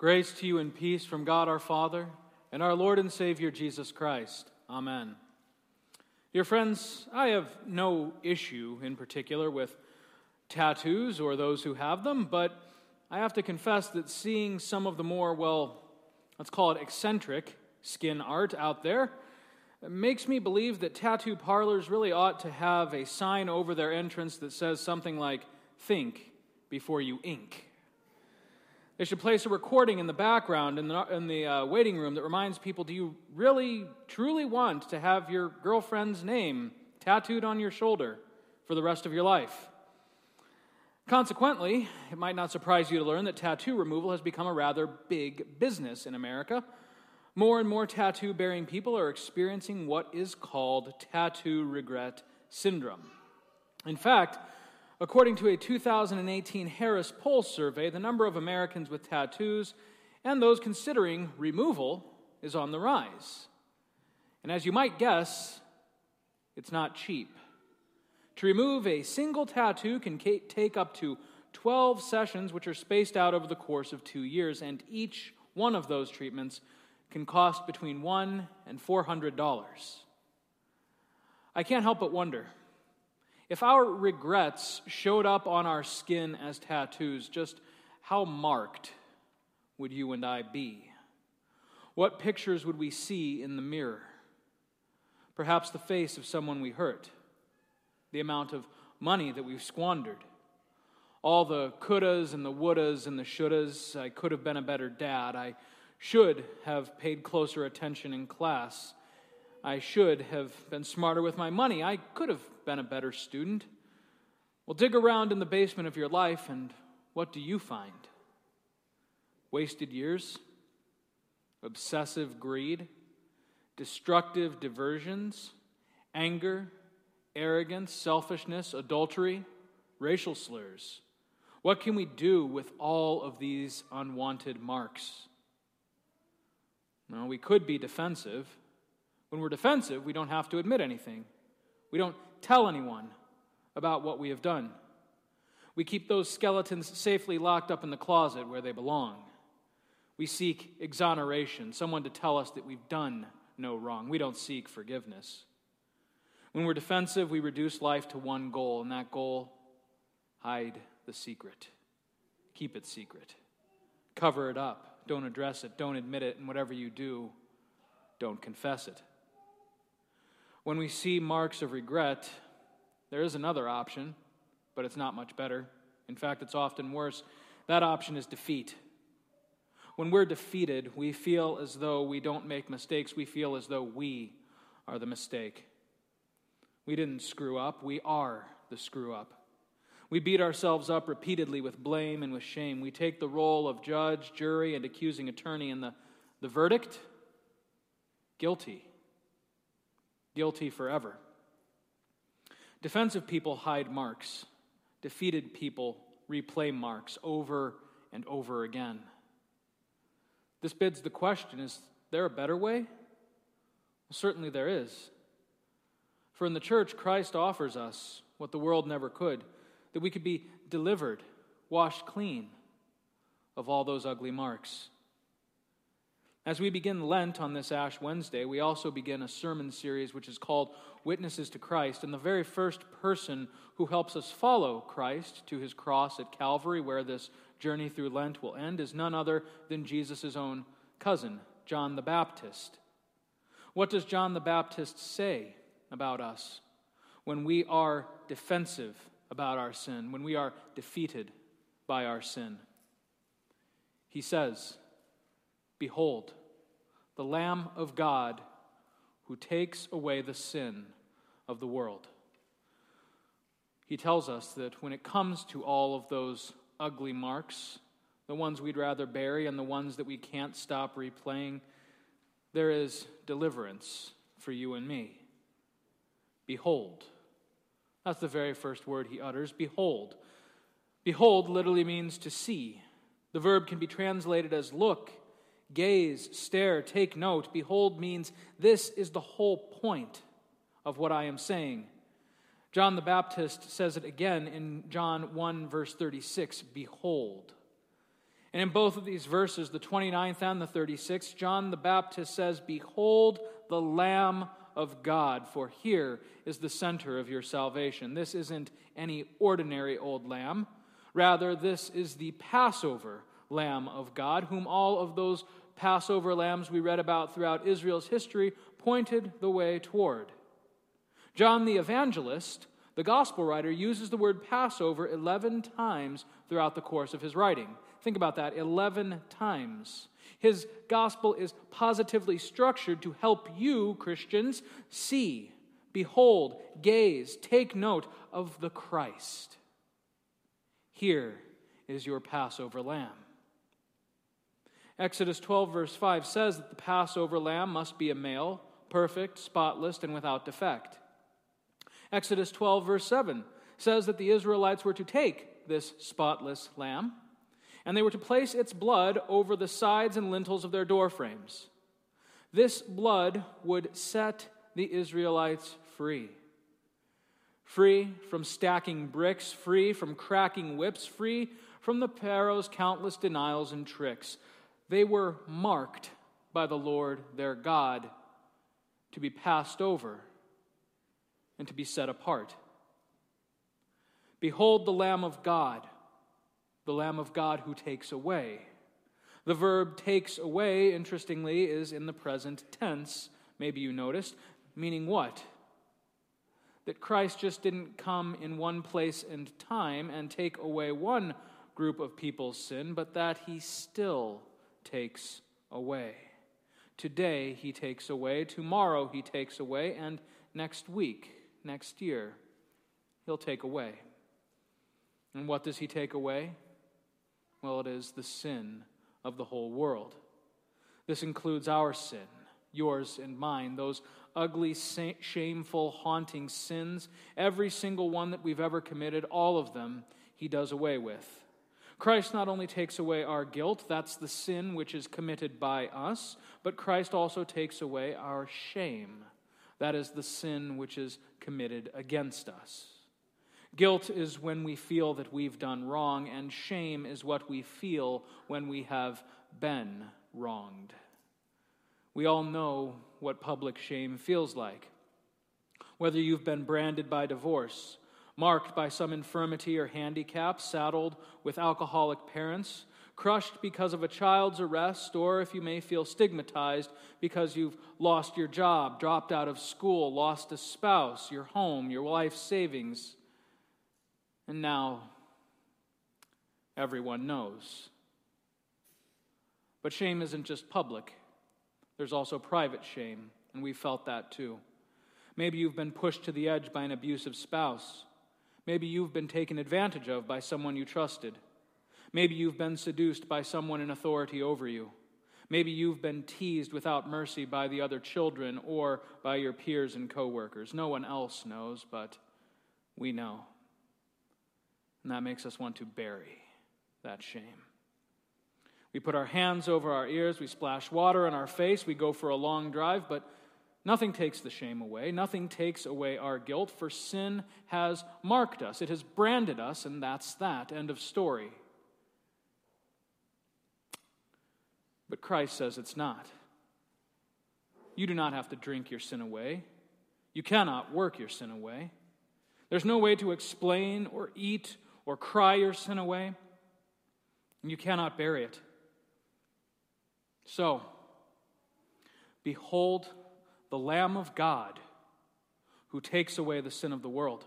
Grace to you and peace from God our Father and our Lord and Savior Jesus Christ. Amen. Dear friends, I have no issue in particular with tattoos or those who have them, but I have to confess that seeing some of the more, well, let's call it eccentric skin art out there makes me believe that tattoo parlors really ought to have a sign over their entrance that says something like, Think before you ink. They should place a recording in the background in the, in the uh, waiting room that reminds people do you really, truly want to have your girlfriend's name tattooed on your shoulder for the rest of your life? Consequently, it might not surprise you to learn that tattoo removal has become a rather big business in America. More and more tattoo bearing people are experiencing what is called tattoo regret syndrome. In fact, According to a 2018 Harris Poll survey, the number of Americans with tattoos and those considering removal is on the rise. And as you might guess, it's not cheap. To remove a single tattoo can take up to 12 sessions, which are spaced out over the course of two years, and each one of those treatments can cost between one and $400. I can't help but wonder if our regrets showed up on our skin as tattoos, just how marked would you and I be? What pictures would we see in the mirror? Perhaps the face of someone we hurt, the amount of money that we've squandered, all the couldas and the wouldas and the shouldas. I could have been a better dad. I should have paid closer attention in class. I should have been smarter with my money. I could have been a better student. Well, dig around in the basement of your life, and what do you find? Wasted years, obsessive greed, destructive diversions, anger, arrogance, selfishness, adultery, racial slurs. What can we do with all of these unwanted marks? Well, we could be defensive when we're defensive, we don't have to admit anything. We don't tell anyone about what we have done. We keep those skeletons safely locked up in the closet where they belong. We seek exoneration, someone to tell us that we've done no wrong. We don't seek forgiveness. When we're defensive, we reduce life to one goal, and that goal hide the secret. Keep it secret. Cover it up. Don't address it. Don't admit it. And whatever you do, don't confess it. When we see marks of regret, there is another option, but it's not much better. In fact, it's often worse. That option is defeat. When we're defeated, we feel as though we don't make mistakes. We feel as though we are the mistake. We didn't screw up, we are the screw up. We beat ourselves up repeatedly with blame and with shame. We take the role of judge, jury, and accusing attorney, and the, the verdict guilty guilty forever. Defensive people hide marks, defeated people replay marks over and over again. This bids the question is there a better way? Well, certainly there is. For in the church, Christ offers us what the world never could that we could be delivered, washed clean of all those ugly marks. As we begin Lent on this Ash Wednesday, we also begin a sermon series which is called Witnesses to Christ. And the very first person who helps us follow Christ to his cross at Calvary, where this journey through Lent will end, is none other than Jesus' own cousin, John the Baptist. What does John the Baptist say about us when we are defensive about our sin, when we are defeated by our sin? He says, Behold, the Lamb of God who takes away the sin of the world. He tells us that when it comes to all of those ugly marks, the ones we'd rather bury and the ones that we can't stop replaying, there is deliverance for you and me. Behold. That's the very first word he utters. Behold. Behold literally means to see. The verb can be translated as look Gaze, stare, take note. Behold means this is the whole point of what I am saying. John the Baptist says it again in John 1, verse 36 Behold. And in both of these verses, the 29th and the 36th, John the Baptist says, Behold the Lamb of God, for here is the center of your salvation. This isn't any ordinary old lamb. Rather, this is the Passover Lamb of God, whom all of those Passover lambs we read about throughout Israel's history pointed the way toward. John the Evangelist, the gospel writer, uses the word Passover 11 times throughout the course of his writing. Think about that 11 times. His gospel is positively structured to help you, Christians, see, behold, gaze, take note of the Christ. Here is your Passover lamb. Exodus 12, verse 5 says that the Passover lamb must be a male, perfect, spotless, and without defect. Exodus 12, verse 7 says that the Israelites were to take this spotless lamb and they were to place its blood over the sides and lintels of their doorframes. This blood would set the Israelites free. Free from stacking bricks, free from cracking whips, free from the Pharaoh's countless denials and tricks. They were marked by the Lord their God to be passed over and to be set apart. Behold the Lamb of God the Lamb of God who takes away. The verb takes away, interestingly, is in the present tense, maybe you noticed, meaning what? That Christ just didn't come in one place and time and take away one group of people's sin, but that he still takes away. Today he takes away, tomorrow he takes away, and next week, next year, he'll take away. And what does he take away? Well, it is the sin of the whole world. This includes our sin, yours and mine, those ugly, shameful, haunting sins, every single one that we've ever committed, all of them, he does away with. Christ not only takes away our guilt, that's the sin which is committed by us, but Christ also takes away our shame. That is the sin which is committed against us. Guilt is when we feel that we've done wrong, and shame is what we feel when we have been wronged. We all know what public shame feels like. Whether you've been branded by divorce, marked by some infirmity or handicap, saddled with alcoholic parents, crushed because of a child's arrest, or if you may feel stigmatized because you've lost your job, dropped out of school, lost a spouse, your home, your life's savings and now everyone knows. But shame isn't just public, there's also private shame, and we felt that too. Maybe you've been pushed to the edge by an abusive spouse. Maybe you've been taken advantage of by someone you trusted. Maybe you've been seduced by someone in authority over you. Maybe you've been teased without mercy by the other children or by your peers and coworkers. No one else knows, but we know. And that makes us want to bury that shame. We put our hands over our ears, we splash water on our face, we go for a long drive, but nothing takes the shame away. Nothing takes away our guilt, for sin has marked us, it has branded us, and that's that. End of story. But Christ says it's not. You do not have to drink your sin away. You cannot work your sin away. There's no way to explain or eat or cry your sin away, you cannot bury it. So, behold the Lamb of God who takes away the sin of the world.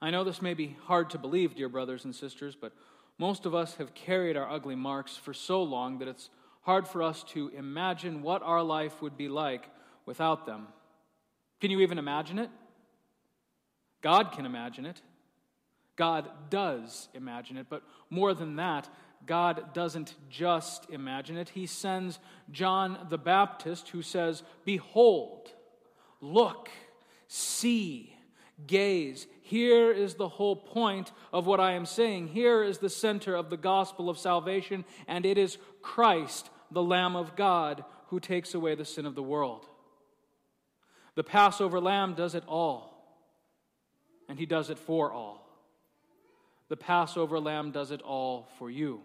I know this may be hard to believe, dear brothers and sisters, but most of us have carried our ugly marks for so long that it's hard for us to imagine what our life would be like without them. Can you even imagine it? God can imagine it. God does imagine it, but more than that, God doesn't just imagine it. He sends John the Baptist who says, Behold, look, see, gaze. Here is the whole point of what I am saying. Here is the center of the gospel of salvation, and it is Christ, the Lamb of God, who takes away the sin of the world. The Passover lamb does it all, and he does it for all. The Passover lamb does it all for you.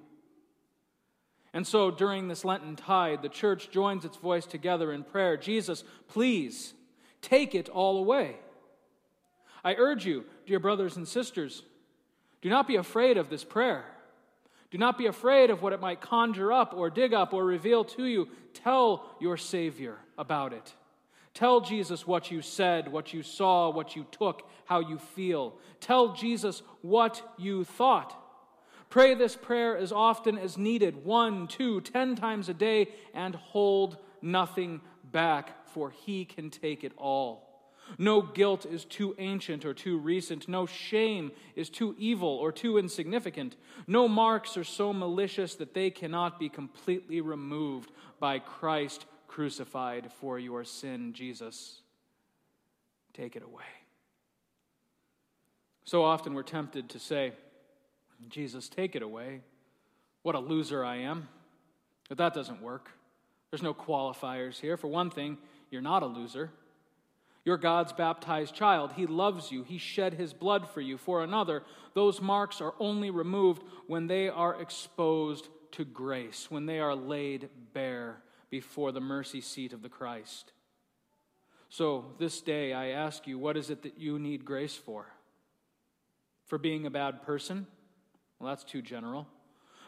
And so during this Lenten tide, the church joins its voice together in prayer Jesus, please take it all away. I urge you, dear brothers and sisters, do not be afraid of this prayer. Do not be afraid of what it might conjure up or dig up or reveal to you. Tell your Savior about it. Tell Jesus what you said, what you saw, what you took, how you feel. Tell Jesus what you thought. Pray this prayer as often as needed, one, two, ten times a day, and hold nothing back, for He can take it all. No guilt is too ancient or too recent. No shame is too evil or too insignificant. No marks are so malicious that they cannot be completely removed by Christ crucified for your sin, Jesus. Take it away. So often we're tempted to say, Jesus, take it away. What a loser I am. But that doesn't work. There's no qualifiers here. For one thing, you're not a loser. You're God's baptized child. He loves you. He shed his blood for you. For another, those marks are only removed when they are exposed to grace, when they are laid bare before the mercy seat of the Christ. So, this day, I ask you, what is it that you need grace for? For being a bad person? Well, that's too general.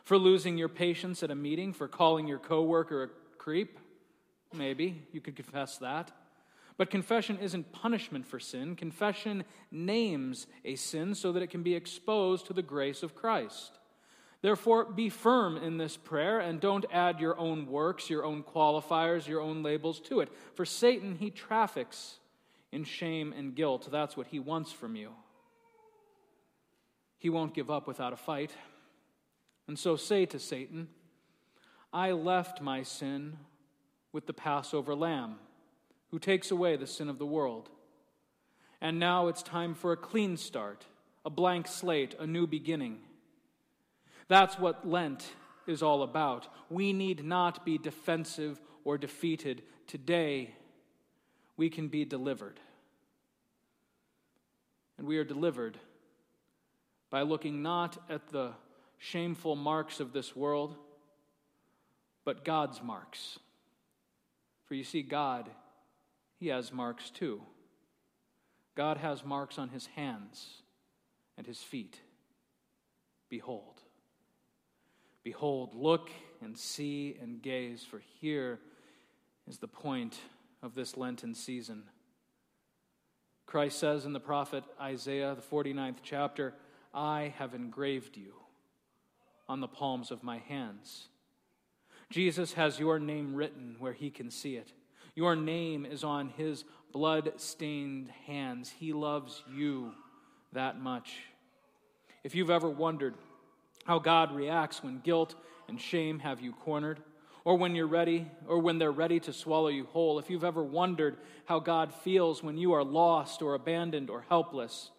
For losing your patience at a meeting? For calling your coworker a creep? Maybe you could confess that. But confession isn't punishment for sin. Confession names a sin so that it can be exposed to the grace of Christ. Therefore, be firm in this prayer and don't add your own works, your own qualifiers, your own labels to it. For Satan, he traffics in shame and guilt. That's what he wants from you. He won't give up without a fight. And so say to Satan, I left my sin with the Passover lamb who takes away the sin of the world. And now it's time for a clean start, a blank slate, a new beginning. That's what Lent is all about. We need not be defensive or defeated. Today, we can be delivered. And we are delivered by looking not at the shameful marks of this world, but God's marks. For you see, God he has marks too. God has marks on his hands and his feet. Behold. Behold, look and see and gaze, for here is the point of this Lenten season. Christ says in the prophet Isaiah, the 49th chapter, I have engraved you on the palms of my hands. Jesus has your name written where he can see it. Your name is on his blood stained hands. He loves you that much. If you've ever wondered how God reacts when guilt and shame have you cornered, or when you're ready, or when they're ready to swallow you whole, if you've ever wondered how God feels when you are lost or abandoned or helpless,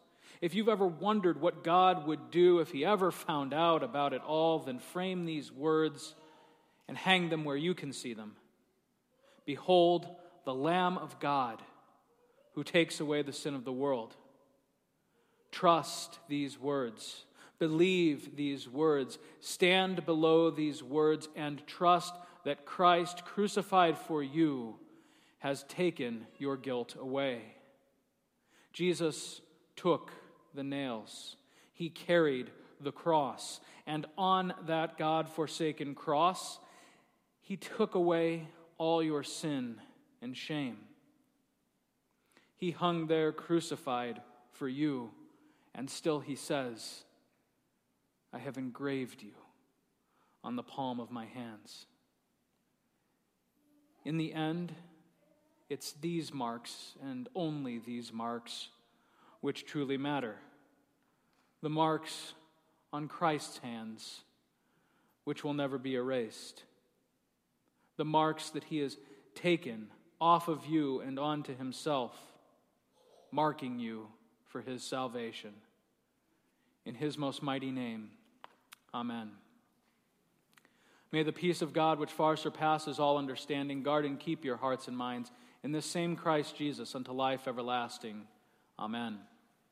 if you've ever wondered what God would do if He ever found out about it all, then frame these words and hang them where you can see them. Behold, the Lamb of God who takes away the sin of the world. Trust these words. Believe these words. Stand below these words and trust that Christ, crucified for you, has taken your guilt away. Jesus took the nails, he carried the cross, and on that God forsaken cross, he took away all your sin and shame. He hung there crucified for you, and still he says, I have engraved you on the palm of my hands. In the end, it's these marks and only these marks which truly matter. The marks on Christ's hands, which will never be erased the marks that he has taken off of you and onto himself, marking you for his salvation. In his most mighty name, amen. May the peace of God, which far surpasses all understanding, guard and keep your hearts and minds in this same Christ Jesus unto life everlasting. Amen.